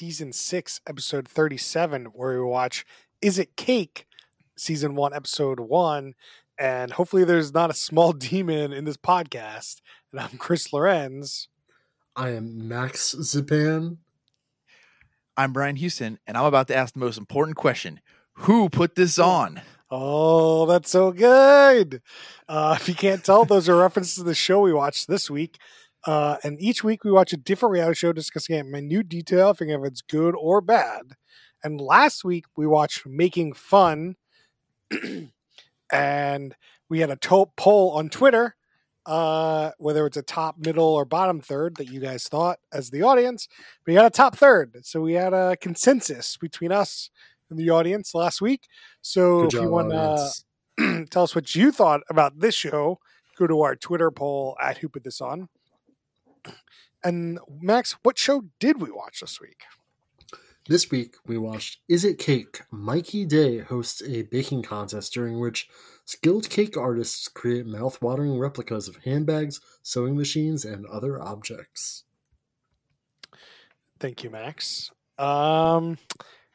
season six, episode 37, where we watch Is It Cake, season one, episode one. And hopefully, there's not a small demon in this podcast. And I'm Chris Lorenz. I am Max Zipan. I'm Brian Houston, and I'm about to ask the most important question Who put this on? Oh, that's so good. Uh, if you can't tell, those are references to the show we watched this week. Uh, and each week we watch a different reality show discussing it in minute detail, figuring if it's good or bad. And last week we watched Making Fun, and we had a to- poll on Twitter, uh, whether it's a top, middle, or bottom third that you guys thought as the audience. We got a top third, so we had a consensus between us and the audience last week. So Good if you want to tell us what you thought about this show, go to our Twitter poll at Who Put This On. And Max, what show did we watch this week? This week we watched Is It Cake? Mikey Day hosts a baking contest during which skilled cake artists create mouth-watering replicas of handbags, sewing machines, and other objects. Thank you, Max. Um,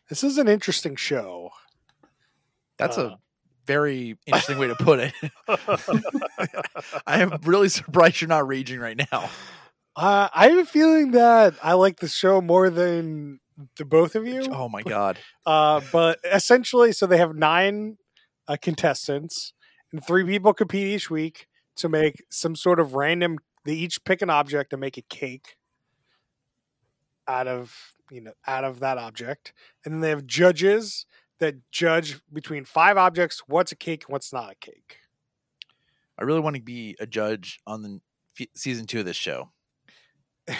this is an interesting show. That's Uh. a very interesting way to put it. I am really surprised you're not raging right now. Uh, I have a feeling that I like the show more than the both of you. Oh my god. Uh, but essentially, so they have nine uh, contestants, and three people compete each week to make some sort of random. They each pick an object and make a cake out of you know out of that object, and then they have judges that judge between five objects what's a cake and what's not a cake. I really want to be a judge on the season two of this show.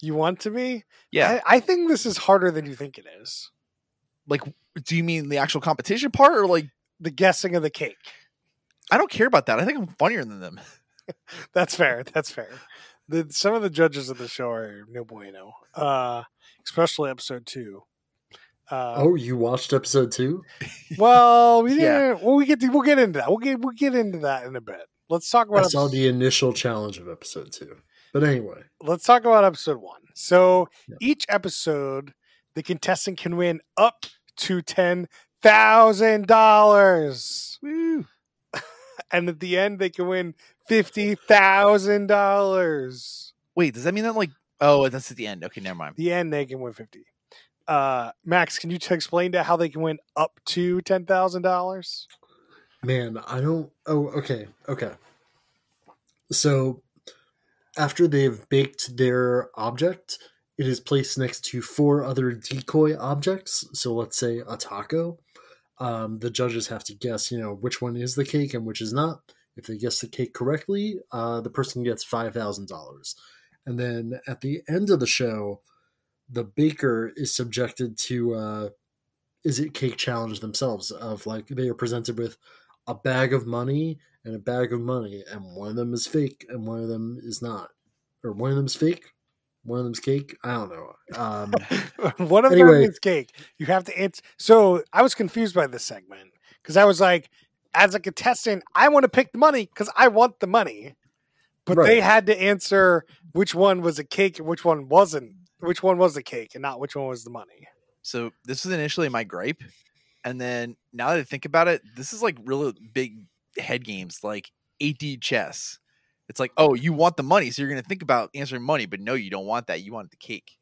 You want to be? Yeah. I, I think this is harder than you think it is. like, do you mean the actual competition part or like, The guessing of the cake. I don't care about that. I think I'm funnier than them. That's fair. That's fair. The, some of the judges of the show are no bueno, uh, especially episode two. Uh, Oh, you watched episode two? well, we Yeah. didn't. Well, we get to, we'll get into that. We'll get we'll get into that in a bit. Let's talk about. I about saw episode, the initial challenge of episode two. But anyway, let's talk about episode one. So Yeah. each episode, the contestant can win up to ten thousand dollars, and at the end, they can win fifty thousand dollars. Wait, does that mean that like, oh, that's at the end? Okay, never mind. the end they can win 50 uh max can you t- explain to how they can win up to $10000 man, I don't. Oh, okay, okay. So after they've baked their object, it is placed next to four other decoy objects. So let's say a taco. Um, the judges have to guess, you know, which one is the cake and which is not. If they guess the cake correctly, uh, the person gets five thousand dollars. And then at the end of the show, the baker is subjected to uh, is it cake challenge themselves of like they are presented with a bag of money and a bag of money, and one of them is fake and one of them is not, or one of them's fake, one of them's cake. I don't know. Um, one of Anyway. them is cake you have to answer so i was confused by this segment because i was like as a contestant i want to pick the money because i want the money but they had to answer which one was a cake and which one wasn't which one was the cake and not which one was the money So this was initially my gripe, and then now that I think about it, this is like really big head games, like AD chess. It's like, oh, you want the money, so you're going to think about answering money, but no, you don't want that. You want the cake.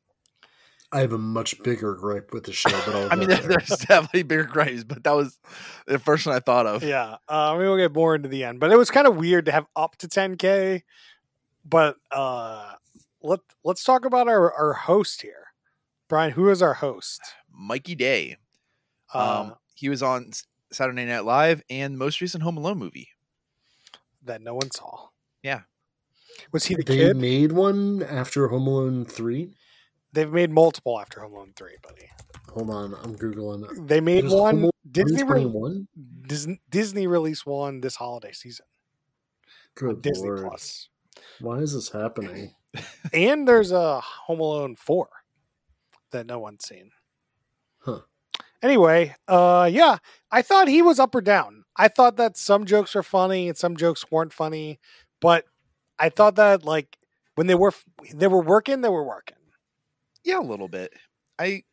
I have a much bigger gripe with the show, but I'll I mean, there, there. there's definitely bigger gripes, but that was the first one I thought of. Yeah, uh, we will get more into the end, but it was kind of weird to have up to 10k. But uh, let let's talk about our our host here, Brian. Who is our host? Mikey Day. Um, Uh, he was on Saturday Night Live and most recent Home Alone movie. that no one saw. Yeah. was he the they kid? made one after Home Alone three. They've made multiple after Home Alone three, buddy. Hold on, I'm googling. They made There's one. Disney re- one. Disney, Disney released one this holiday season. Good Disney lord, Plus, why is this happening? and there's a Home Alone four that no one's seen. Huh. Anyway, uh, yeah, I thought he was up or down. I thought that some jokes were funny and some jokes weren't funny, but I thought that like when they were they were working, they were working. Yeah, a little bit. I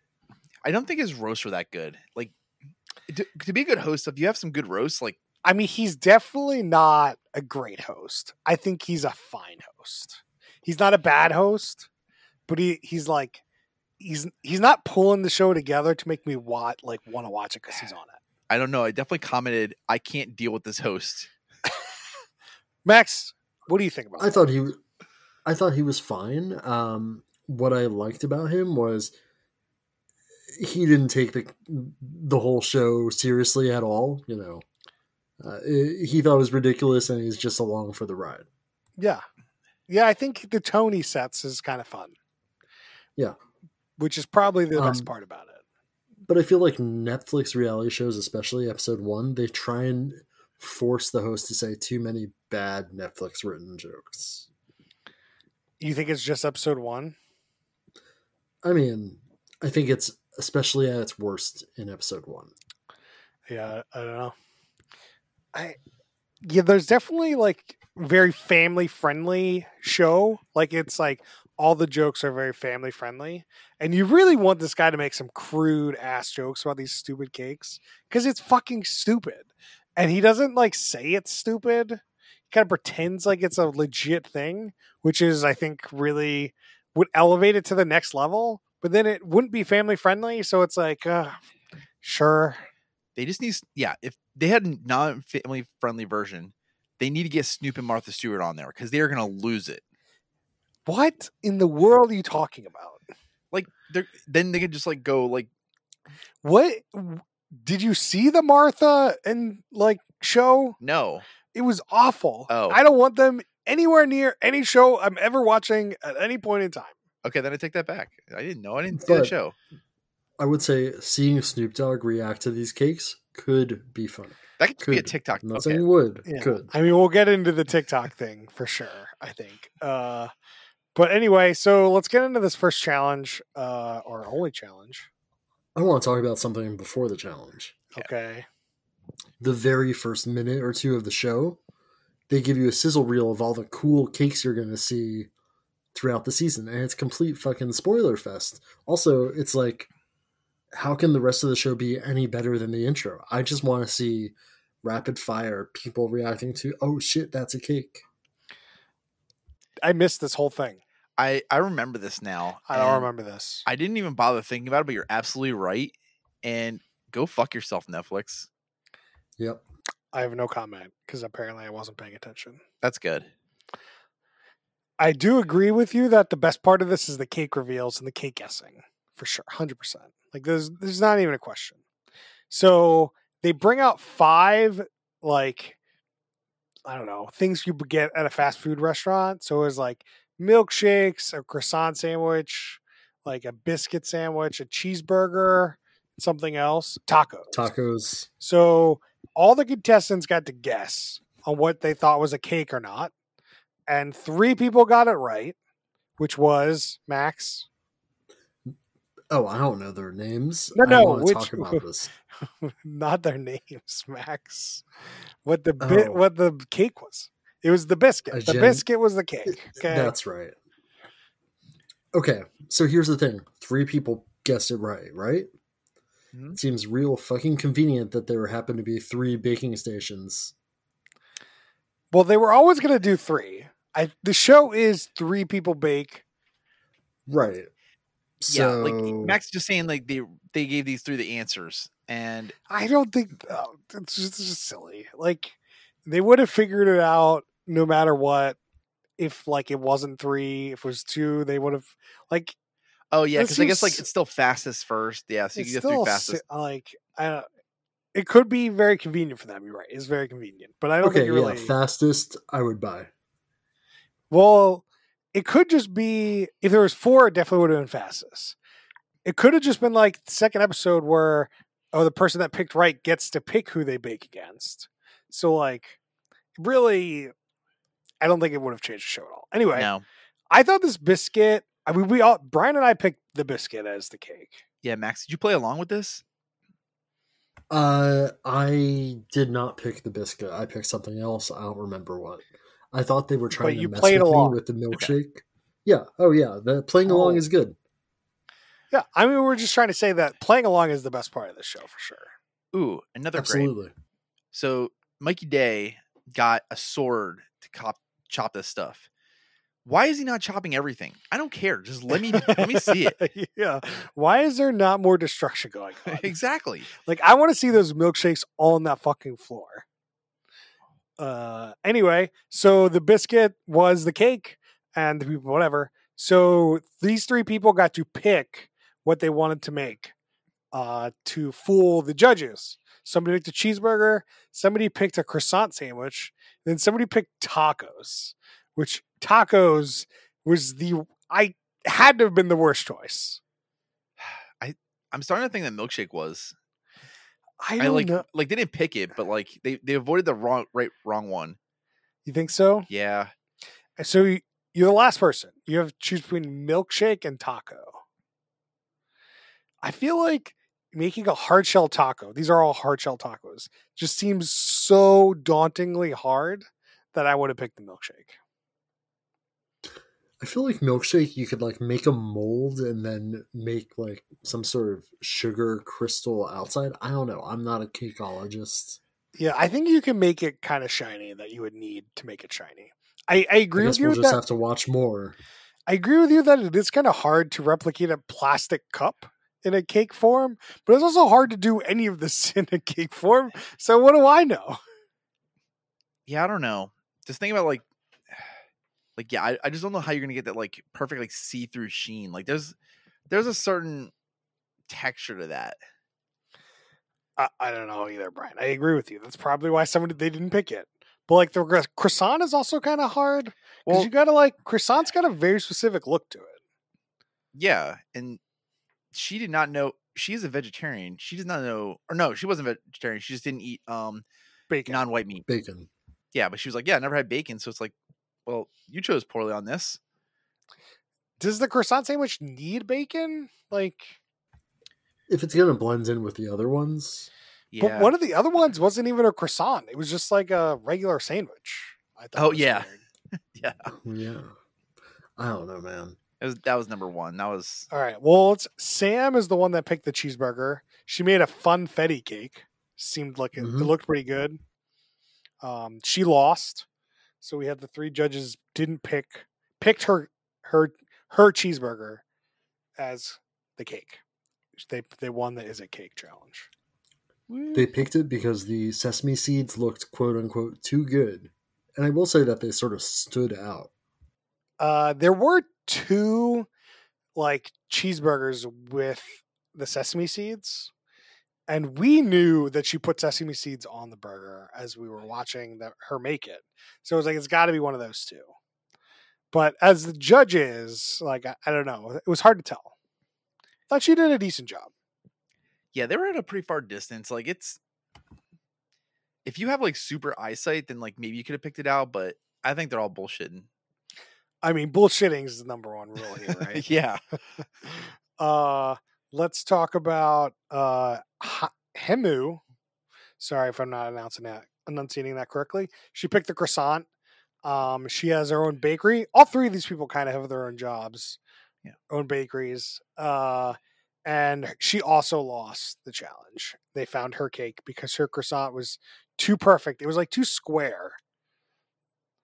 I don't think his roasts were that good. Like to, to be a good host, if you have some good roasts, like I mean, he's definitely not a great host. I think he's a fine host. He's not a bad host, but he he's like he's he's not pulling the show together to make me watch like want to watch it because he's on it. I don't know. I definitely commented, I can't deal with this host. Max, what do you think about? I thought he, I thought he was fine. Um, what I liked about him was he didn't take the the whole show seriously at all. You know, uh, he thought it was ridiculous, and he's just along for the ride. Yeah. Yeah, I think the tone he sets is kind of fun. Yeah. Which is probably the best Um, part about it. But I feel like Netflix reality shows, especially episode one, they try and force the host to say too many bad Netflix written jokes. You think it's just episode one? I mean, I think it's especially at its worst in episode one. Yeah, I don't know. I yeah, there's definitely like very family friendly show. Like it's like all the jokes are very family friendly, and you really want this guy to make some crude ass jokes about these stupid cakes because it's fucking stupid, and he doesn't like say it's stupid. He kind of pretends like it's a legit thing, which is I think really would elevate it to the next level. But then it wouldn't be family friendly, so it's like, uh, sure, They just need, yeah. If they had a non-family friendly version, they need to get Snoop and Martha Stewart on there because they are going to lose it. What in the world are you talking about? Like, they're then they could just like go like, What did you see the Martha and like show? no, It was awful. Oh. I don't want them anywhere near any show I'm ever watching at any point in time. okay, then I take that back. I didn't know. I didn't see the show. I would say seeing Snoop Dogg react to these cakes could be fun. That could, just be a. TikTok. I'm not Okay. saying would, Yeah. could. I mean, we'll get into the TikTok thing for sure, I think. Uh but anyway, so let's get into this first challenge, uh, or only challenge. I want to talk about something before the challenge. Okay. The very first minute or two of the show, they give you a sizzle reel of all the cool cakes you're going to see throughout the season, and it's complete fucking spoiler fest. Also, it's like, how can the rest of the show be any better than the intro? I just want to see rapid fire people reacting to, oh shit, that's a cake. I missed this whole thing. I I remember this now. I don't remember this. I didn't even bother thinking about it, but you're absolutely right. And go fuck yourself, Netflix. Yep. I have no comment because apparently I wasn't paying attention. That's good. I do agree with you that the best part of this is the cake reveals and the cake guessing for sure, hundred percent. Like there's there's not even a question. So they bring out five like I don't know things you would get at a fast food restaurant. So it was like milkshakes, a croissant sandwich, like a biscuit sandwich, a cheeseburger, something else, tacos. Tacos. So all the contestants got to guess on what they thought was a cake or not. And three people got it right, which was Max. Oh, I don't know their names. No, no, want to which- talk about this. not their names, Max. What the bit Oh. what the cake was. It was the biscuit. A the gen- biscuit was the cake. Okay. That's right. Okay, so here's the thing: three people guessed it right. Right? Mhm. It seems real fucking convenient that there happen to be three baking stations. well, they were always gonna do three. I the show is three people bake. Right. So yeah, like Max just saying like they they gave these through the answers. And I don't think oh, it's, just, it's just silly. Like they would have figured it out no matter what. If like it wasn't three, if it was two, they would have like oh yeah, because I guess like it's still fastest first. Yeah, so you it's can go through still fastest. like I don't. It could be very convenient for them. You're right. It's very convenient, but I don't okay, think it really. yeah, fastest I would buy. Well, it could just be if there was four, it definitely would have been fastest. It could have just been like the second episode where oh the person that picked right gets to pick who they bake against. So like really I don't think it would have changed the show at all. Anyway, No, I thought this biscuit I mean we all Brian and I picked the biscuit as the cake. yeah, Max, did you play along with this? Uh, I did not pick the biscuit. I picked something else. I don't remember what. I thought they were trying but you to mess played with along. me with the milkshake. Yeah. Oh, yeah. The playing along Oh. is good. Yeah, I mean, we're just trying to say that playing along is the best part of the show for sure. Ooh, another great. Absolutely. So Mikey Day got a sword to cop, chop this stuff. Why is he not chopping everything? I don't care. Just let me let me see it. yeah. Why is there not more destruction going on? exactly. Like I want to see those milkshakes all on that fucking floor. Uh anyway, so the biscuit was the cake and the people whatever. So these three people got to pick what they wanted to make uh to fool the judges. Somebody picked a cheeseburger, somebody picked a croissant sandwich, then somebody picked tacos, which tacos was the I had to have been the worst choice. I I'm starting to think that milkshake was. I I, don't like know. like they didn't pick it, but like they they avoided the wrong right wrong one. You think so? Yeah. So you- you're the last person. You have to choose between milkshake and taco. I feel like making a hard shell taco, these are all hard shell tacos, just seems so dauntingly hard that I would have picked the milkshake. I feel like milkshake you could like make a mold and then make like some sort of sugar crystal outside. I don't know. I'm not a cakeologist. Yeah, I think you can make it kind of shiny that you would need to make it shiny. I, I I agree guess with you we'll just that. have to watch more. I agree with you that it is kind of hard to replicate a plastic cup in a cake form, but it's also hard to do any of this in a cake form. So what do I know? Yeah, I don't know. Just think about like like yeah, I, I just don't know how you're gonna get that like perfect like see-through sheen. Like there's there's a certain texture to that. I, I don't know either, Brian. I agree with you. That's probably why somebody they didn't pick it. But like the croissant is also kind of hard because Well, you gotta like croissant's got a very specific look to it. yeah, and she did not know she's a vegetarian. She does not know or no, she wasn't vegetarian. She just didn't eat um Bacon. non-white meat. Bacon. Yeah, but she was like, Yeah, I never had bacon. So it's like, well, you chose poorly on this. Does the croissant sandwich need bacon? Like, If it's gonna blend in with the other ones, Yeah. but one of the other ones wasn't even a croissant. It was just like a regular sandwich. I thought Oh, yeah. yeah. yeah. I don't know, man. It was that was number one. That was All right. Well, it's Sam is the one that picked the cheeseburger. She made a funfetti cake. Seemed like it, it Mhm. looked pretty good. Um, she lost, so we had the three judges didn't pick picked her her her cheeseburger as the cake. They they won the is it cake challenge. They picked it because the sesame seeds looked quote unquote too good. And I will say that they sort of stood out. Uh, there were two like cheeseburgers with the sesame seeds, and we knew that she put sesame seeds on the burger as we were watching that her make it. So it was like it's got to be one of those two. But as the judges, like I, I don't know, it was hard to tell. Thought she did a decent job. yeah, they were at a pretty far distance. Like it's if you have like super eyesight, then like maybe you could have picked it out, but I think they're all bullshitting. I mean, bullshitting is the number one rule here, right? yeah. uh let's talk about uh Ha- Hemu. Sorry if I'm not announcing that enunciating that correctly. She picked the croissant. Um she has her own bakery. All three of these people kind of have their own jobs. Yeah. Own bakeries. Uh and she also lost the challenge. They found her cake because her croissant was too perfect. It was like too square.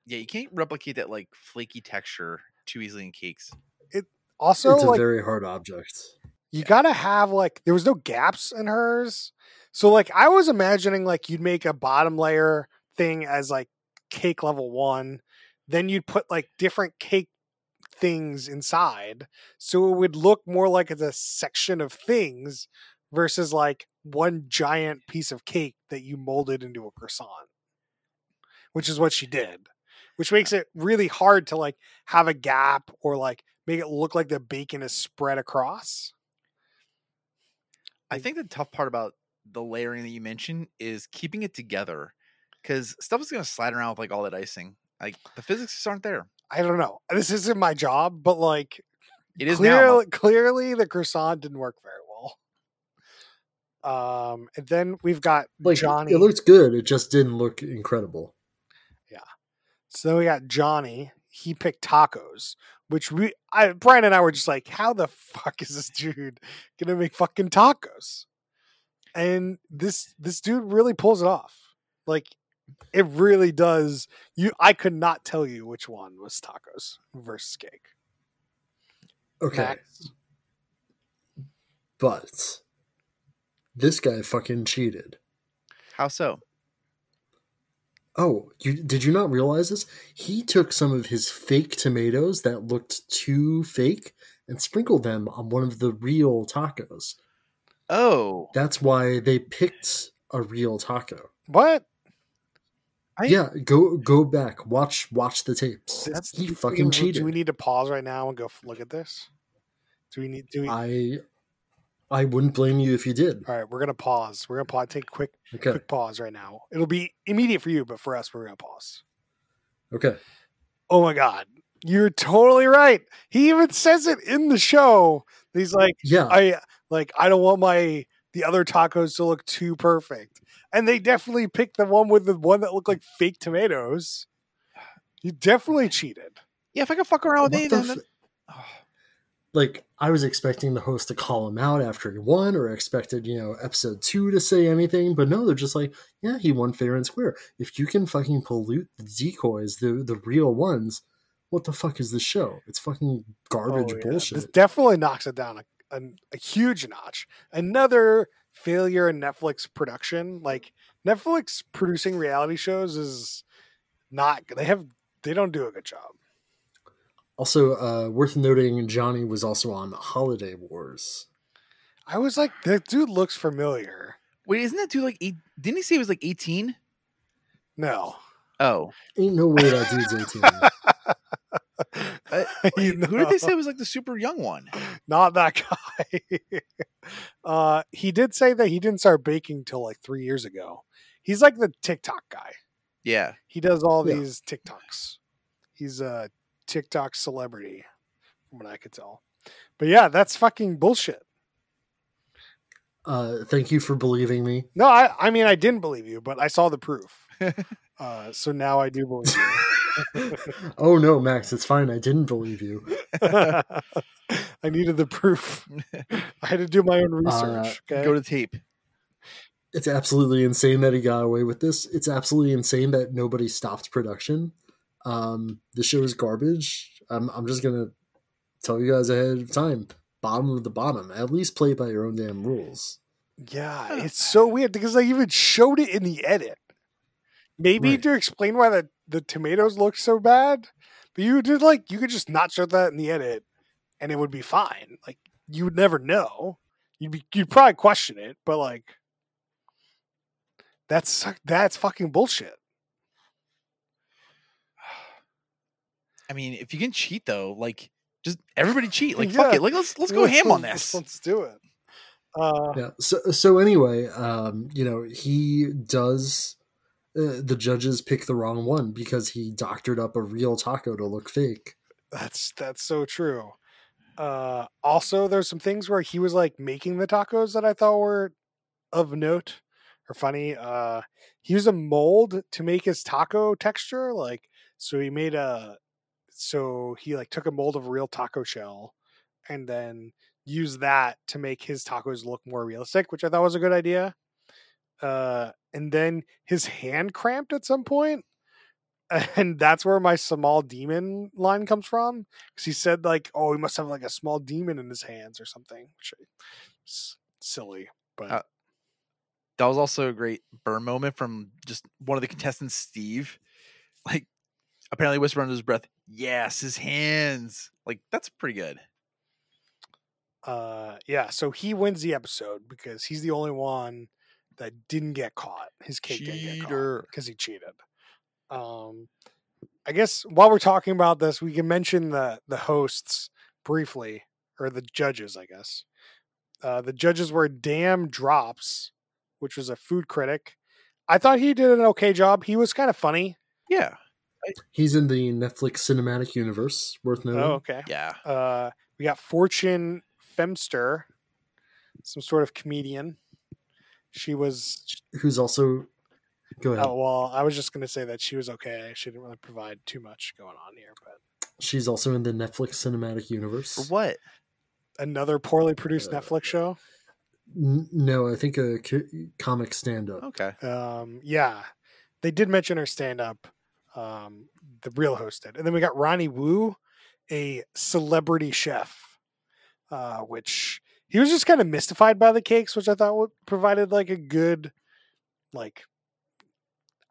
Yeah, you can't replicate that like flaky texture too easily in cakes. It also, it's a like very hard object. you gotta have like there was no gaps in hers so like i was imagining like you'd make a bottom layer thing as like cake level one then you'd put like different cake things inside so it would look more like it's a section of things versus like one giant piece of cake that you molded into a croissant which is what she did which makes it really hard to like have a gap or like make it look like the bacon is spread across I think the tough part about the layering that you mentioned is keeping it together because stuff is gonna slide around with like all that icing. Like the physics just aren't there. I don't know. This isn't my job, but like It is now. clearly, clearly the croissant didn't work very well. Um, and then we've got Like Johnny. it looks good, it just didn't look incredible. So we got Johnny. he picked tacos, which we, I, Brian and I were just like, how the fuck is this dude gonna make fucking tacos? And this this dude really pulls it off. Like it really does. You, I could not tell you which one was tacos versus cake. Okay, Max? but this guy fucking cheated. How so? Oh, you did you not realize this? He took some of his fake tomatoes that looked too fake and sprinkled them on one of the real tacos. Oh, That's why they picked a real taco. What? I- yeah, go go back, watch watch the tapes. That's he fucking cheated. Do we need to pause right now and go look at this? Do we need? Do we? I I wouldn't blame you if you did. all right, we're gonna pause. We're gonna pause. Take a quick, Okay. quick pause right now. It'll be immediate for you, but for us, we're gonna pause. Okay. Oh my god, you're totally right. He even says it in the show. He's like, Yeah. I like, I don't want my the other tacos to look too perfect, and they definitely picked the one with the one that looked like fake tomatoes. You definitely cheated. yeah. If I could fuck around with What anything, the then, f- oh. Like I was expecting the host to call him out after he won, or expected, you know, episode two to say anything, but no, they're just like, yeah, he won fair and square. If you can fucking pollute the decoys, the the real ones, what the fuck is this show? It's fucking garbage Oh, yeah. bullshit. This definitely knocks it down a, a, a huge notch. Another failure in Netflix production. Like Netflix producing reality shows is not. They have. They don't do a good job. Also, uh, worth noting, Johnny was also on Holiday Wars. I was like, that dude looks familiar. wait, isn't that dude like? Eight, didn't he say he was like eighteen? No, Oh, Ain't no way that dude's 18. Uh, You who did they know. say was like the super young one? not that guy. uh, he did say that he didn't start baking till like three years ago. He's like the TikTok guy. Yeah, He does all Yeah. these TikToks. He's a TikTok celebrity, from what I could tell. But yeah, that's fucking bullshit. Uh, thank you for believing me. No, I, I mean, I didn't believe you, but I saw the proof. uh, so now I do believe you. oh no, Max, it's fine. I didn't believe you. I needed the proof. I had to do my own research. okay. go to tape. It's absolutely insane that he got away with this. It's absolutely insane that nobody stopped production. Um, the show is garbage. I'm, I'm just gonna tell you guys ahead of time. Bottom of the bottom. At least play by your own damn rules. yeah, it's so weird because they even showed it in the edit. Maybe Right. to explain why the, the tomatoes look so bad, but you did like you could just not show that in the edit, and it would be fine. Like you would never know. You'd be you'd probably question it, but like that's that's fucking bullshit. I mean, if you can cheat though, like just everybody cheat. Like fuck it. Like let's let's go ham on this. Let's do it. Uh, Yeah. So so anyway, um, you know, he does. Uh, the judges pick the wrong one because he doctored up a real taco to look fake. That's that's so true. Uh, also, there's some things where he was like making the tacos that I thought were of note or funny. Uh, he used a mold to make his taco texture. Like, so he made a, so he like took a mold of a real taco shell, and then used that to make his tacos look more realistic, which I thought was a good idea. Uh, and then his hand cramped at some point, and that's where my small demon line comes from because he said like, "Oh, he must have like a small demon in his hands or something," which is silly. But Uh, That was also a great burn moment from just one of the contestants, Steve. Like apparently whispered under his breath, "Yes, his hands." Like that's pretty good. uh, yeah, so he wins the episode because he's the only one that didn't get caught. His cake didn't get caught because he cheated. Um, I guess while we're talking about this, we can mention the the hosts briefly, or the judges, I guess. Uh, the judges were Dan Ahdoot, which was a food critic. I thought he did an okay job. He was kind of funny. Yeah, He's in the Netflix cinematic universe. Worth noting. Oh, okay. yeah. Uh, we got Fortune Feimster, some sort of comedian. She was Who's also Go ahead. Oh well, I was just gonna say that she was okay. She didn't really provide too much going on here, but She's also in the Netflix cinematic For universe. what? another poorly produced Uh, Netflix show. N- no, I think a co- comic stand-up. Okay. Um, yeah, they did mention her stand up. Um, the real host did, and then we got Ronnie Woo, a celebrity chef, uh, which he was just kind of mystified by the cakes, which I thought provided like a good, like,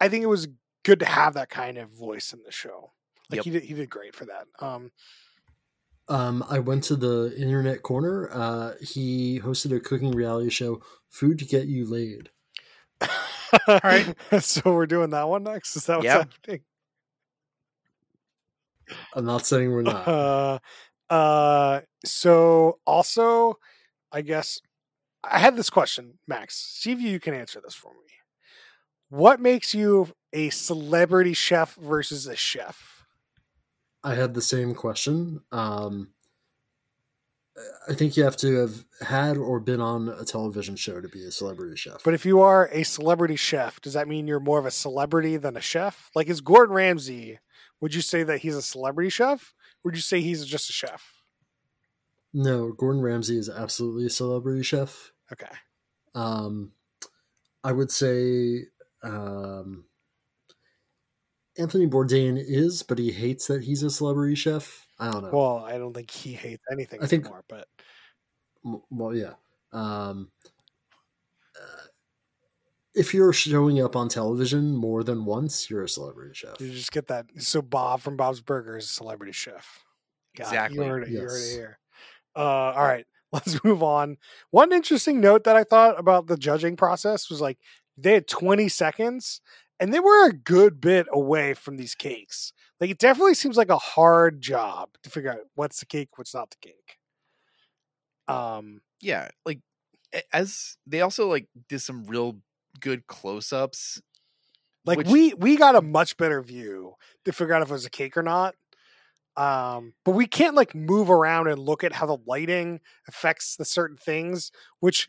I think it was good to have that kind of voice in the show. Like Yep. he did, he did great for that. Um, Um, I went to the internet corner. Uh, he hosted a cooking reality show, Food to Get You Laid. all right, so we're doing that one next. Is that what's Yeah. happening? I'm not saying we're not. Uh, uh, so also, I guess I had this question, Max. See if you can answer this for me. What makes you a celebrity chef versus a chef? I had the same question. Um, I think you have to have had or been on a television show to be a celebrity chef. But if you are a celebrity chef, does that mean you're more of a celebrity than a chef? Like, is Gordon Ramsay? Would you say that he's a celebrity chef? Would you say he's just a chef? no, Gordon Ramsay is absolutely a celebrity chef. Okay. Um, I would say um, Anthony Bourdain is, but he hates that he's a celebrity chef. I don't know. Well, I don't think he hates anything I think- anymore, but M- well, yeah. Um, uh, if you're showing up on television more than once, you're a celebrity chef. You just get that. So Bob from Bob's Burgers, is a celebrity chef. Got. Exactly. You heard it. You heard Yes. it here. Uh, all right, let's move on. One interesting note that I thought about the judging process was like they had 20 seconds, and they were a good bit away from these cakes. Like it definitely seems like a hard job to figure out what's the cake, what's not the cake. Um, Yeah, like as they also like did some real good close-ups. like which- we we got a much better view to figure out if it was a cake or not um but we can't like move around and look at how the lighting affects the certain things which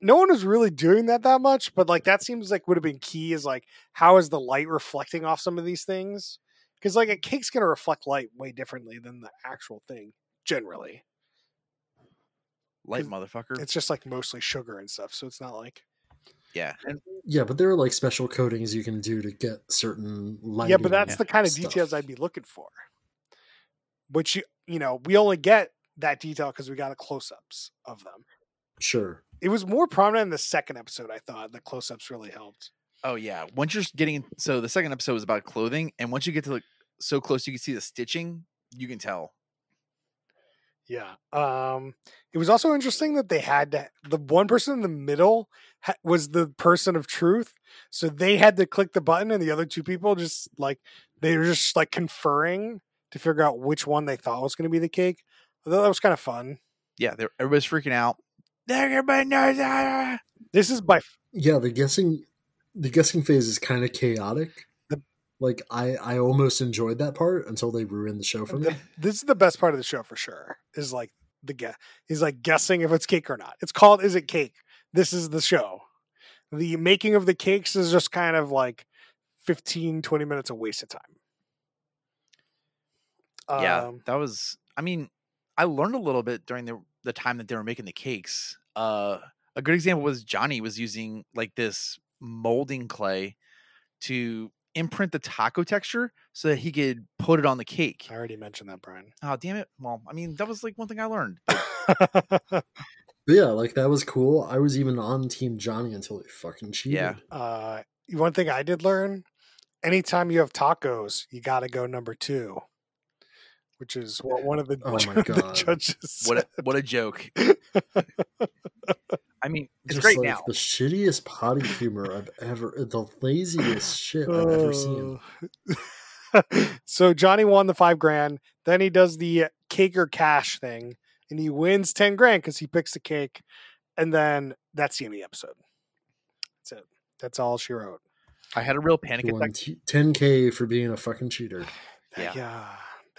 no one was really doing that that much but like that seems like would have been key is like how is the light reflecting off some of these things because like a cake's gonna reflect light way differently than the actual thing generally light motherfucker. it's just like mostly sugar and stuff so it's not like yeah, and Yeah, but there are like special coatings you can do to get certain lighting. yeah but that's the kind of stuff. details i'd be looking for which you you know we only get that detail because we got a close-ups of them Sure. it was more prominent in the second episode i thought the close-ups really helped oh yeah. Once you're getting so the second episode was about clothing, and once you get to like so close, you can see the stitching. You can tell. Yeah um it was also interesting that they had to, the one person in the middle ha- was the person of truth so they had to click the button and the other two people just like they were just like conferring to figure out which one they thought was going to be the cake i thought that was kind of fun Yeah, they're, everybody's freaking out. Everybody knows that. this is by f- Yeah, the guessing the guessing phase is kind of chaotic. The- like I I almost enjoyed that part until they ruined the show for me. this is the best part of the show for sure is like the guess he's like guessing if it's cake or not it's called is it cake this is the show the making of the cakes is just kind of like 15 20 minutes of waste of time yeah, Um, that was. I mean, I learned a little bit during the the time that they were making the cakes. Uh, a good example was Johnny was using like this molding clay to imprint the taco texture so that he could put it on the cake. i already mentioned that brian Oh damn it! Well, I mean that was like one thing I learned. Yeah, like that was cool. I was even on Team Johnny until he fucking cheated. Yeah. uh one thing i did learn anytime you have tacos you got to go number two which is what one of the, Oh my the God. judges What a, what a joke! I mean, it's Just great like now. the shittiest potty humor I've ever, the laziest shit I've ever seen. Oh. so Johnny won the five grand. Then he does the cake or cash thing, and he wins ten grand because he picks the cake. And then that's the end of the episode. That's it. That's all she wrote. I had a real panic He won attack. t- 10k for being a fucking cheater. Yeah. yeah,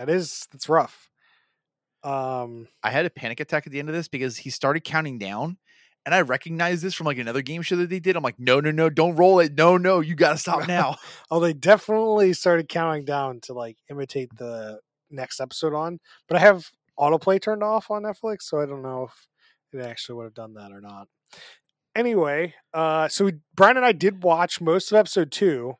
that is that's rough. Um, I had a panic attack at the end of this because he started counting down, and I recognize this from like another game show that they did. I'm like, no, no, no, don't roll it. No, no, you got to stop now. Oh, they definitely started counting down to like imitate the next episode on. But I have autoplay turned off on Netflix, so I don't know if it actually would have done that or not. Anyway, uh, so we, Brian and I did watch most of episode two.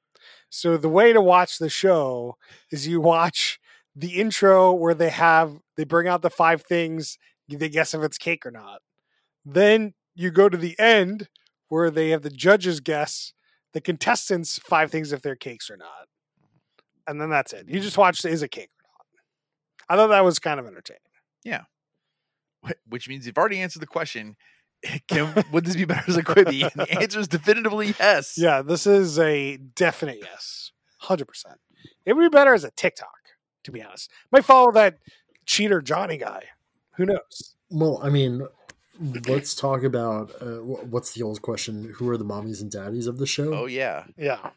So the way to watch the show is you watch the intro where they have they bring out the five things they guess if it's cake or not. Then you go to the end where they have the judges guess the contestants five things if they're cakes or not. And then that's it. You just mm-hmm. watch is it cake or not. I thought that was kind of entertaining. Yeah. Which means you've already answered the question. Can, would this be better as a Quibi? And the answer is definitively yes. Yeah, this is a definite yes. 100%. It would be better as a TikTok, to be honest. Might follow that cheater Johnny guy. Who knows? Well, I mean, let's talk about uh, what's the old question? Who are the mommies and daddies of the show? Oh yeah. Yeah.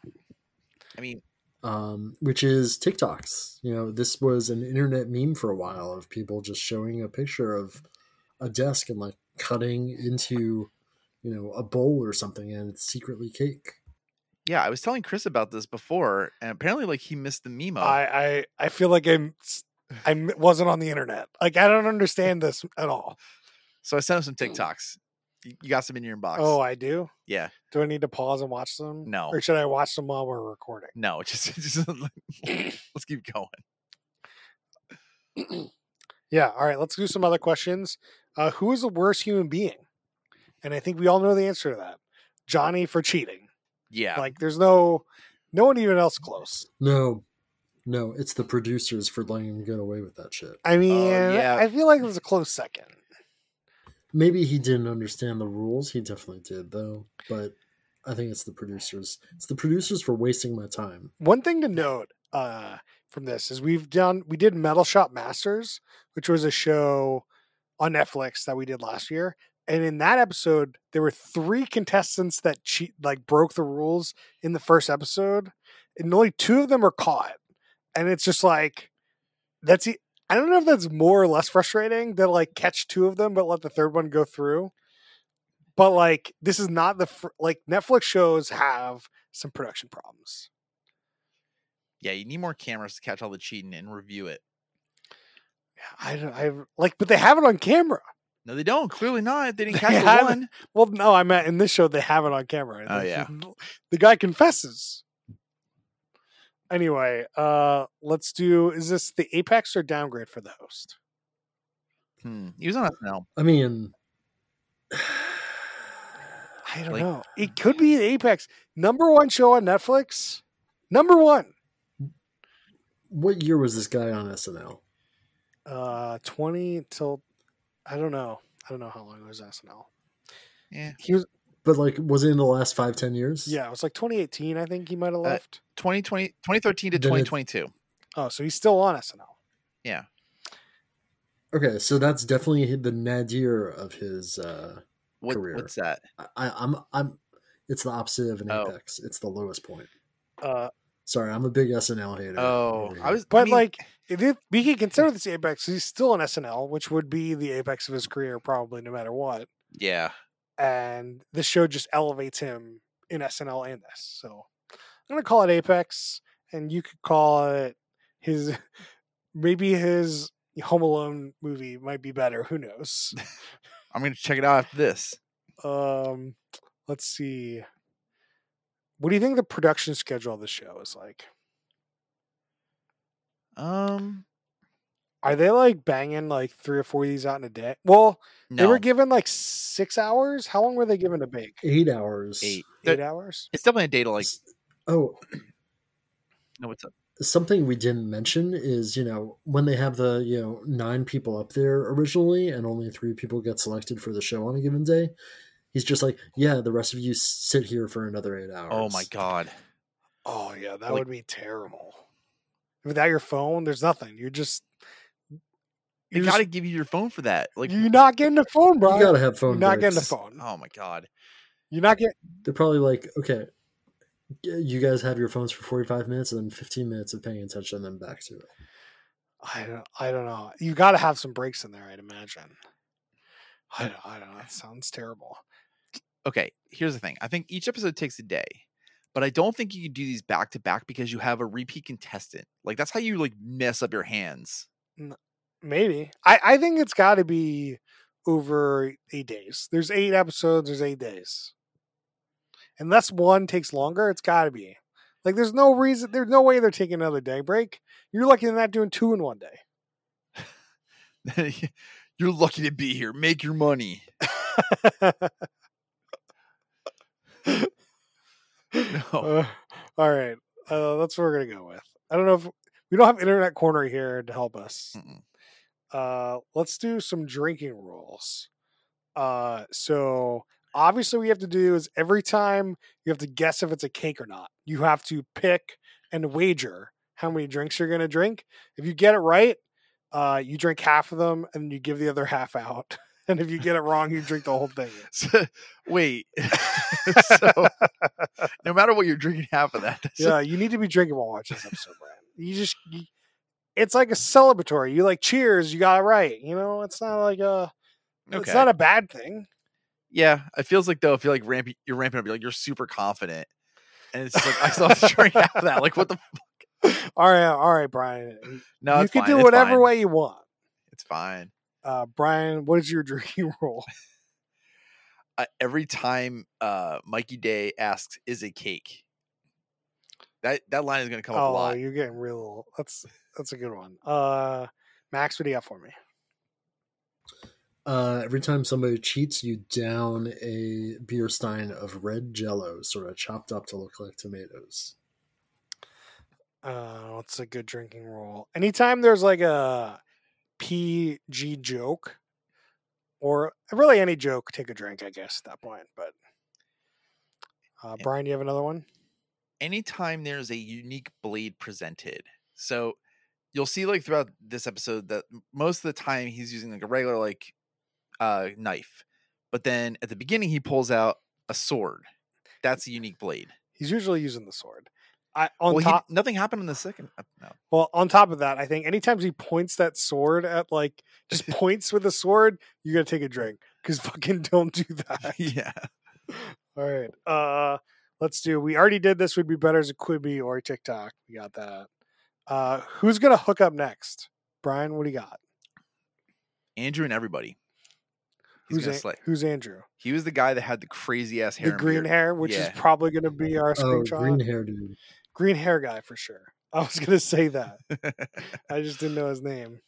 I mean, um, which is TikToks. You know, this was an internet meme for a while of people just showing a picture of a desk and like cutting into, you know, a bowl or something, and it's secretly cake. Yeah. I was telling Chris about this before, and apparently, like he missed the memo. I, I I feel like I'm I wasn't on the internet. Like I don't understand this at all. so I sent him some TikToks. You you got some in your inbox. Oh, I do. yeah. Do I need to pause and watch them? No. Or should I watch them while we're recording? No, just, just let's keep going. Yeah. All right. Let's do some other questions. Uh, who is the worst human being? And I think we all know the answer to that. Johnny for cheating. Yeah. Like, there's no, no one even else close. No, no, it's the producers for letting him get away with that shit. I mean, yeah. I feel like it was a close second. Maybe he didn't understand the rules. He definitely did, though. But I think it's the producers. It's the producers for wasting my time. One thing to note uh, from this is we've done we did Metal Shop Masters, which was a show on Netflix that we did last year. And in that episode, there were three contestants that cheat like broke the rules in the first episode, and only two of them were caught. And it's just like that's i don't know if that's more or less frustrating to like catch two of them but let the third one go through. But like this is not the fir- like Netflix shows have some production problems. yeah. You need more cameras to catch all the cheating and review it. Yeah, I don't, I like, but they have it on camera. No, they don't. Clearly not. They didn't They catch the haven't. one. Well, no, I meant in this show they have it on camera. Oh, Like, yeah. the guy confesses. Anyway, uh let's do. Is this the apex or downgrade for the host? Hmm. He was on SNL. I mean, I don't Like- know. It could be the apex number one show on Netflix. Number one, what year was this guy on SNL? uh, twenty till I don't know. I don't know how long it was SNL. Yeah. He was But like, was it in the last five, ten years? yeah. It was like 2018. I think he might have left. 2020, 2013 to Then it- 2022. oh, so he's still on SNL. Yeah. Okay, so that's definitely the nadir of his. uh What, Career. what's that? I, I'm, I'm. It's the opposite of an Oh. apex. It's the lowest point. Uh, Sorry, I'm a big SNL hater. Oh, over I here. was. I But mean, like, if it, we can consider this apex. He's still on SNL, which would be the apex of his career, probably no matter what. yeah. And this show just elevates him in SNL and this. So I'm gonna call it apex, and you could call it his. Maybe his Home Alone movie might be better. Who knows? I'm gonna check it out after this. Um, let's see. What do you think the production schedule of the show is like? Um, Are they like banging like three or four of these out in a day? Well, They were given like six hours. How long were they given to bake? eight hours. eight. Eight There- hours. It's definitely a day to like. Oh, No, what's up? something we didn't mention is you know when they have the you know nine people up there originally and only three people get selected for the show on a given day he's just like yeah the rest of you sit here for another eight hours Oh my god. Oh yeah, that Like- would be terrible. Without your phone, there's nothing. You're just They you're, gotta give you your phone for that. Like, you're not getting the phone, bro. you gotta have phone You're not getting the phone. oh my god. You're not getting. they're probably like okay you guys have your phones for 45 minutes and then 15 minutes of paying attention and then back to it I don't. I don't know. You got to have some breaks in there. I'd imagine. I don't, I don't know. It sounds terrible. Okay, here's the thing. I think each episode takes a day, but I don't think you can do these back to back because you have a repeat contestant. Like that's how you like mess up your hands. Maybe. I, I think it's got to be over eight days. There's eight episodes. There's eight days. Unless one takes longer, it's got to be. Like, there's no reason. There's no way they're taking another day break. You're lucky they're not doing two in one day. You're lucky to be here. Make your money. No. Uh, all right. Uh, that's what we're gonna go with. I don't know if we don't have internet corner here to help us. Mm-mm. Uh, let's do some drinking rules. Uh, so obviously, we have to do is every time you have to guess if it's a cake or not. You have to pick and wager how many drinks you're gonna drink. If you get it right, uh, you drink half of them and you give the other half out. And if you get it wrong, you drink the whole thing. So, wait. so, no matter what you're drinking, half of that. Yeah, you need to be drinking while watching this episode, Brian. You just, you, it's like a celebratory. You like cheers, you got it right. You know, it's not like a, it's not a bad thing. Yeah, it feels like though. I feel like ramping, you're ramping up. You're like you're super confident, and it's just like I still have to drink half of that. Like what the? F- All right, all right, Brian. no, you can fine, do it's whatever fine. way you want. It's fine. Uh, Brian, what is your drinking rule? Uh, every time uh, Mikey Day asks, "Is it cake?" That that line is going to come up a Oh, lot. you're getting real. That's that's a good one. Uh, Max, what do you got for me? Uh, every time somebody cheats, you down a beer stein of red jello, sort of chopped up to look like tomatoes. Uh, what's a good drinking rule? Anytime there's like a PG joke, or really any joke, take a drink. I guess at that point. But uh. Brian, you have another one? anytime there's a unique blade presented. So you'll see like throughout this episode that most of the time he's using like a regular like uh knife. But then at the beginning he pulls out a sword. That's a unique blade. He's usually using the sword. I on well, top. he, nothing happened in the second. No. Well, on top of that, I think anytime he points that sword at like just points with a sword, you gotta take a drink because fucking don't do that. yeah. All right. Uh let's do we already did this would be better as a Quibi or a TikTok. We got that. Uh who's gonna hook up next? Brian, what do you got? Andrew and everybody. He's Who's gonna An- who's Andrew? He was the guy that had the crazy ass hair. The green beard. hair, which Yeah. is probably gonna be our Oh, screenshot. green hair dude. Green hair guy for sure. I was gonna say that. I just didn't know his name.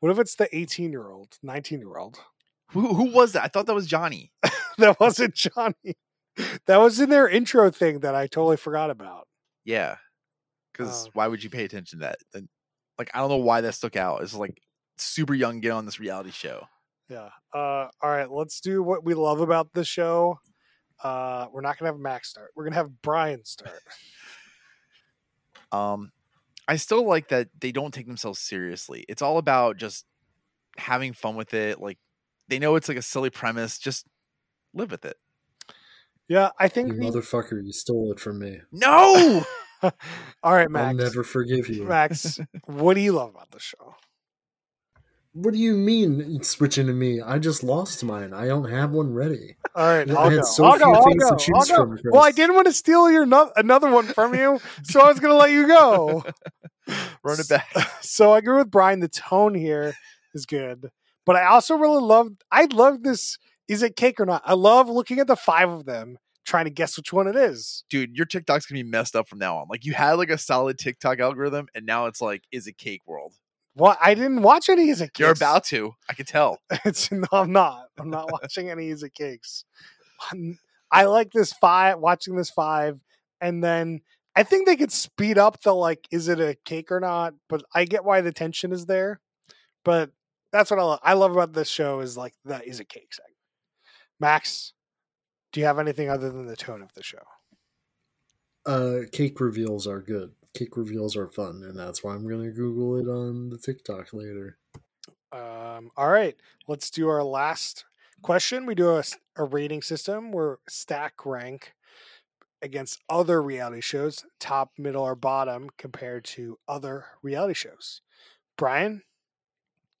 What if it's the 18 year old, 19 year old? who who was that? I thought that was Johnny. That wasn't Johnny. That was in their intro thing that I totally forgot about. Yeah. Because Oh. why would you pay attention to that? Like I don't know why that stuck out. It's like super young get on this reality show. Yeah. Uh, all right. Let's do what we love about the show. Uh, we're not gonna have Max start. We're gonna have Brian start. Um, I still like that they don't take themselves seriously. It's all about just having fun with it. Like they know it's like a silly premise. Just live with it. Yeah, I You think. The, motherfucker, you stole it from me. No. all right, Max. I'll never forgive you. Max, what do you love about the show? What do you mean switching to me? I just lost mine. I don't have one ready. All right, I I'll had go. so I'll go. few I'll things to go. Choose go. from, Well, I didn't want to steal your no- another one from you, so I was gonna let you go. Run it back. so I agree with Brian. The tone here is good, but I also really love. I love this. Is it cake or not? I love looking at the five of them trying to guess which one it is. Dude, your TikTok's gonna be messed up from now on. Like you had like a solid TikTok algorithm, and now it's like, is it cake world? What I didn't watch any Is It Cakes. You're about to. I can tell. It's no, I'm not. I'm not watching any Is It Cakes. I'm- I like this five. Watching this five, and then I think they could speed up the like, is it a cake or not? But I get why the tension is there. But that's what I love. I love about this show is like that is a cake segment. Max, do you have anything other than the tone of the show? Uh, cake reveals are good. Cake reveals are fun, and that's why I'm gonna Google it on the TikTok later. Um, all right, let's do our last question. We do a rating system where stack rank against other reality shows, top, middle, or bottom, compared to other reality shows. Brian,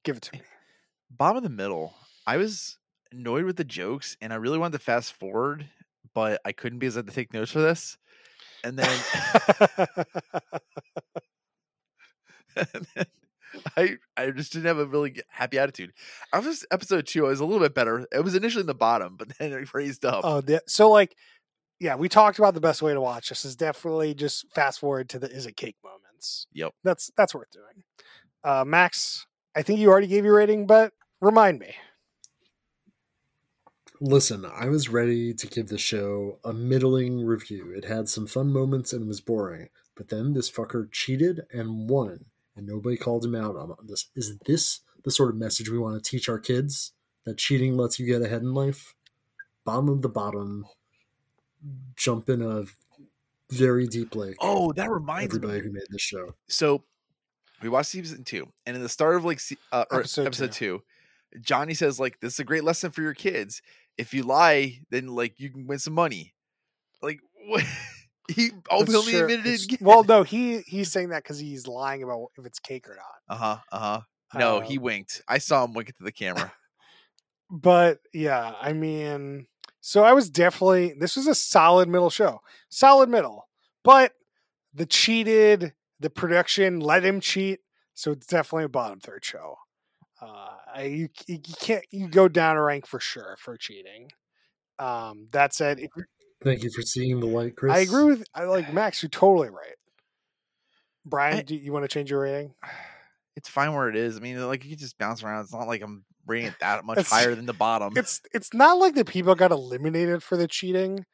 give it to me. Bottom of the middle. I was annoyed with the jokes, and I really wanted to fast forward, but I couldn't because I had to take notes for this. And then, and then I I just didn't have a really happy attitude. After episode two, I was a little bit better. It was initially in the bottom, but then it raised up. oh, the, so like, yeah, we talked about the best way to watch this is definitely just fast forward to the is it cake moments. Yep. That's that's worth doing. Uh, Max, I think you already gave your rating, but remind me. Listen, I was ready to give the show a middling review. It had some fun moments and was boring, but then this fucker cheated and won, and nobody called him out on this. Is this the sort of message we want to teach our kids? That cheating lets you get ahead in life? Bottom of the bottom, jump in a very deep lake. Oh, that reminds me. everybody who made this show. So we watched season two, and in the start of like uh, or Episode episode, two. Johnny says like this is a great lesson for your kids. If you lie, then like you can win some money. Like what? he openly true. admitted It's- it. Again. Well, no, he he's saying that because he's lying about if it's cake or not. Uh huh. Uh huh. No, Uh, he winked. I saw him wink to the camera. but yeah, I mean, so I was definitely this was a solid middle show, solid middle, but the cheated, the production let him cheat, so it's definitely a bottom third show. Uh, you, you can't you go down a rank for sure for cheating. Um, that said, if, Thank you for seeing the light, Chris. I agree with I like Max. You're totally right. Brian, I- do you want to change your rating? It's fine where it is. I mean, like you can just bounce around. It's not like I'm rating it that much It's- higher than the bottom. it's it's not like the people got eliminated for the cheating.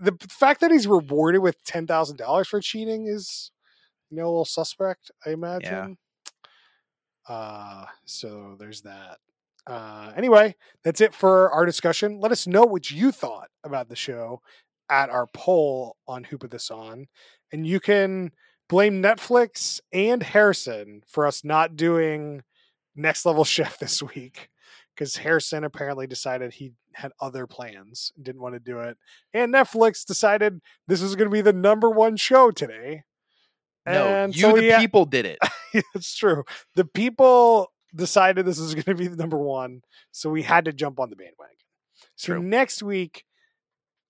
The fact that he's rewarded with ten thousand dollars for cheating is, you know, a little suspect. I imagine. Uh, so there's that. Uh, anyway, that's it for our discussion. Let us know what you thought about the show at our poll on Who Put This On, and you can blame Netflix and Harrison for us not doing Next Level Chef this week because Harrison apparently decided he had other plans, didn't want to do it, and Netflix decided this was going to be the number one show today. no, and you so the people did it. it's true. The people decided this was going to be the number one, so we had to jump on the bandwagon. So True. next week,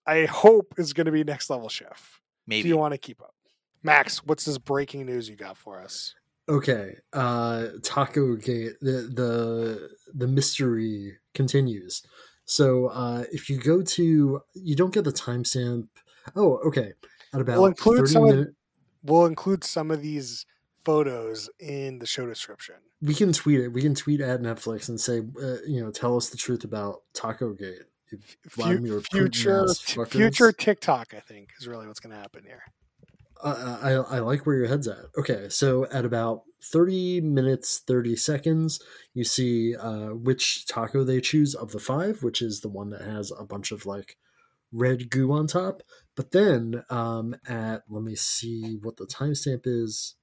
I hope is going to be Next Level Chef. If Maybe. you want to keep up, Max, what's this breaking news you got for us? Okay, uh Taco Gate the the the mystery continues. So uh if you go to you don't get the timestamp. Oh, okay. At about We'll include 30 some of- We'll include some of these photos in the show description. we can tweet it. We can tweet at Netflix and say uh, you know, tell us the truth about Taco Gate. You Fu- Vladimir Putin future, fuckers. future TikTok, I think, is really what's going to happen here. Uh, I, I like where your head's at. Okay, so at about 30 minutes, 30 seconds, you see uh, which taco they choose of the five, which is the one that has a bunch of like red goo on top. But then um, at, let me see what the timestamp is,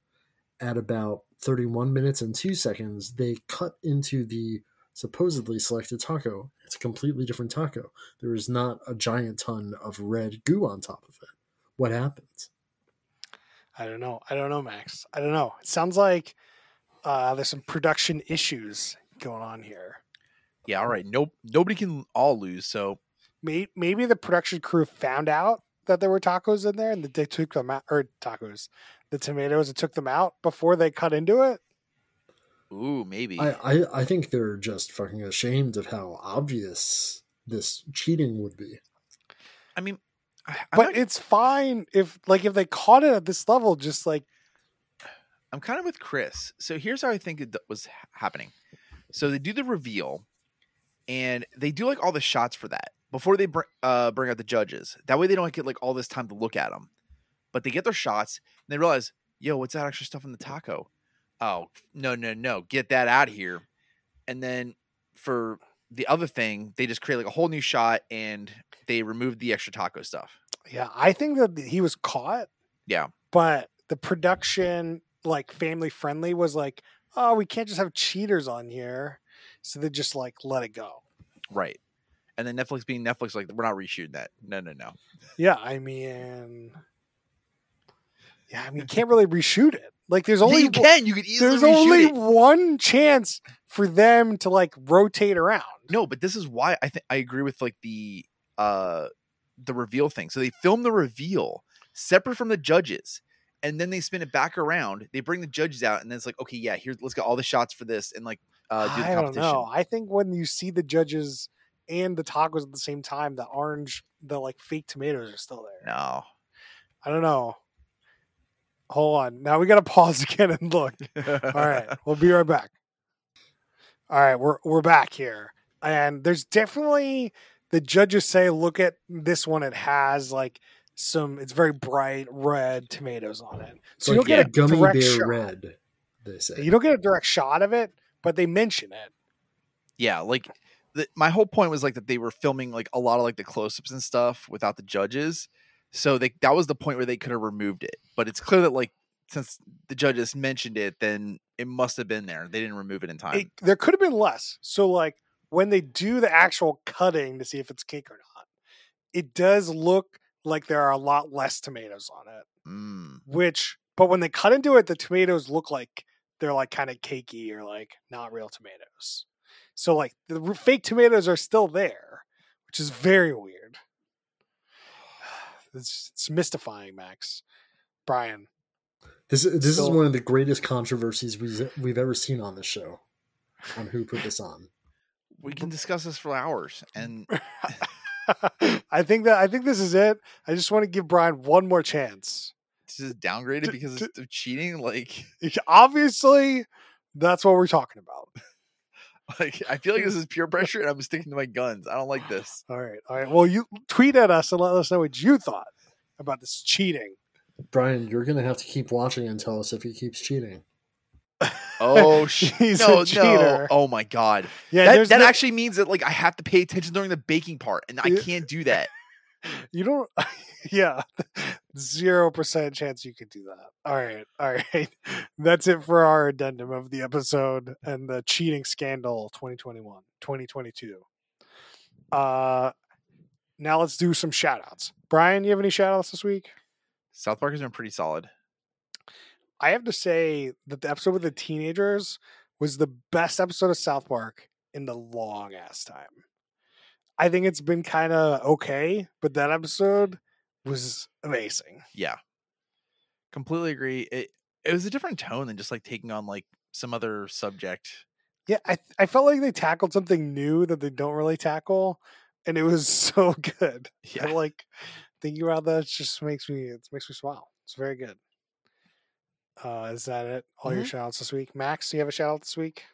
at about 31 minutes and two seconds, they cut into the supposedly selected taco. It's a completely different taco. There is not a giant ton of red goo on top of it. What happens? I don't know. I don't know, Max. I don't know. It sounds like uh, there's some production issues going on here. yeah. All right. Nope. Nobody can all lose. So Maybe, maybe the production crew found out that there were tacos in there and they took them out, or tacos, the tomatoes, and took them out before they cut into it. ooh, maybe. I, I, I think they're just fucking ashamed of how obvious this cheating would be. I mean, I- But not- it's fine if, like, if they caught it at this level, just like I'm kind of with Chris. So here's how I think it was happening. So they do the reveal, and they do like all the shots for that before they br- uh, bring out the judges. That way they don't get like all this time to look at them. But they get their shots, and they realize, yo, what's that extra stuff in the taco? Oh no no no, get that out of here. And then for the other thing, they just create like a whole new shot, and they removed the extra taco stuff. Yeah, I think that he was caught. Yeah. But the production, like family friendly, was like, oh, we can't just have cheaters on here. So they just like let it go. Right. And then Netflix being Netflix, like we're not reshooting that. No no no. Yeah, I mean, yeah, I mean, you can't really reshoot it. Like, there's Yeah, only you can. You can easily there's only it. one chance for them to like rotate around. No, but this is why I think I agree with like the uh the reveal thing. So they film the reveal separate from the judges, and then they spin it back around. They bring the judges out, and then it's like, okay, yeah, here's let's get all the shots for this, and like uh, do the I don't know. I think when you see the judges and the tacos at the same time, the orange, the like fake tomatoes are still there. No. I don't know. Hold on. Now we got to pause again and look. All right, we'll be right back. All right, we're we're back here, and there's definitely the judges say, look at this one. It has like some. It's very bright red tomatoes on it, It's so you like don't get a a gummy direct bear shot. red. They say. You don't get a direct shot of it, but they mention it. yeah, like the, my whole point was like that they were filming like a lot of like the close-ups and stuff without the judges. So they that was the point where they could have removed it. But it's clear that like since the judges mentioned it, then it must have been there. They didn't remove it in time. it, there could have been less. So like when they do the actual cutting to see if it's cake or not, it does look like there are a lot less tomatoes on it. Mm. Which, but when they cut into it, the tomatoes look like they're like kind of cakey or like not real tomatoes. So like the fake tomatoes are still there, which is very weird. It's, it's mystifying, Max. Brian, This this is one of the greatest controversies we've we've ever seen on this show. On who put this on? We can discuss this for hours. And I think that I think this is it. I just want to give Brian one more chance. this is downgraded D- because of cheating. Like, Obviously, that's what we're talking about. like I feel like this is pure pressure, and I'm sticking to my guns. I don't like this. All right, all right. Well, you tweet at us and let us know what you thought about this cheating. Brian, you're gonna have to keep watching and tell us if he keeps cheating. Oh shit! He's a no, no! cheater. Oh my god! Yeah, that that no- actually means that like I have to pay attention during the baking part, and I can't do that. You don't. Yeah, zero percent chance you could do that. All right, all right. That's it for our addendum of the episode and the cheating scandal 2021, 2022. Uh, now let's do some shout outs. Brian, you have any shout outs this week? South Park has been pretty solid. I have to say that the episode with the teenagers was the best episode of South Park in the long ass time. I think it's been kind of okay, but that episode was amazing. Yeah, completely agree. It it was a different tone than just like taking on like some other subject. Yeah, I I felt like they tackled something new that they don't really tackle, and it was so good. Yeah. I like thinking about that. Just makes me it makes me smile. It's very good. Uh, is that it? All your Mhm. shout outs this week, Max? Do you have a shout out this week?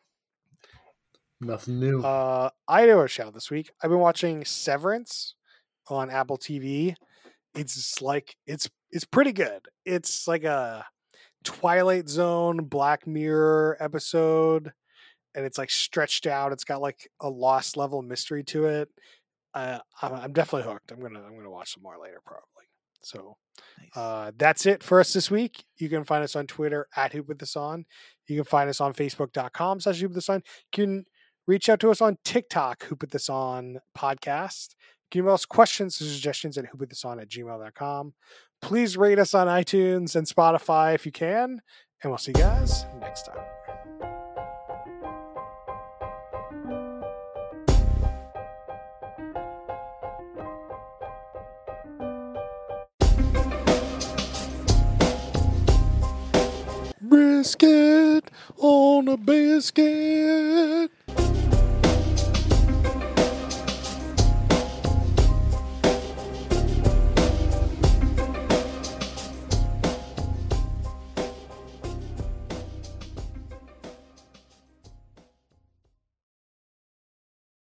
Nothing new. Uh, I do a shout this week. I've been watching Severance on Apple TV. It's like it's it's pretty good. It's like a Twilight Zone Black Mirror episode, and it's like stretched out. It's got like a lost level mystery to it. Uh, I'm, I'm definitely hooked. I'm gonna I'm gonna watch some more later probably. So Nice. uh, that's it for us this week. You can find us on Twitter at Who Put This On. You can find us on Facebook.com slash Who Put This On. You can reach out to us on TikTok, Who Put This On podcast. You can email us questions or suggestions at Who Put This On at gmail.com. Please rate us on iTunes and Spotify if you can. And we'll see you guys next time. Brisket on a biscuit.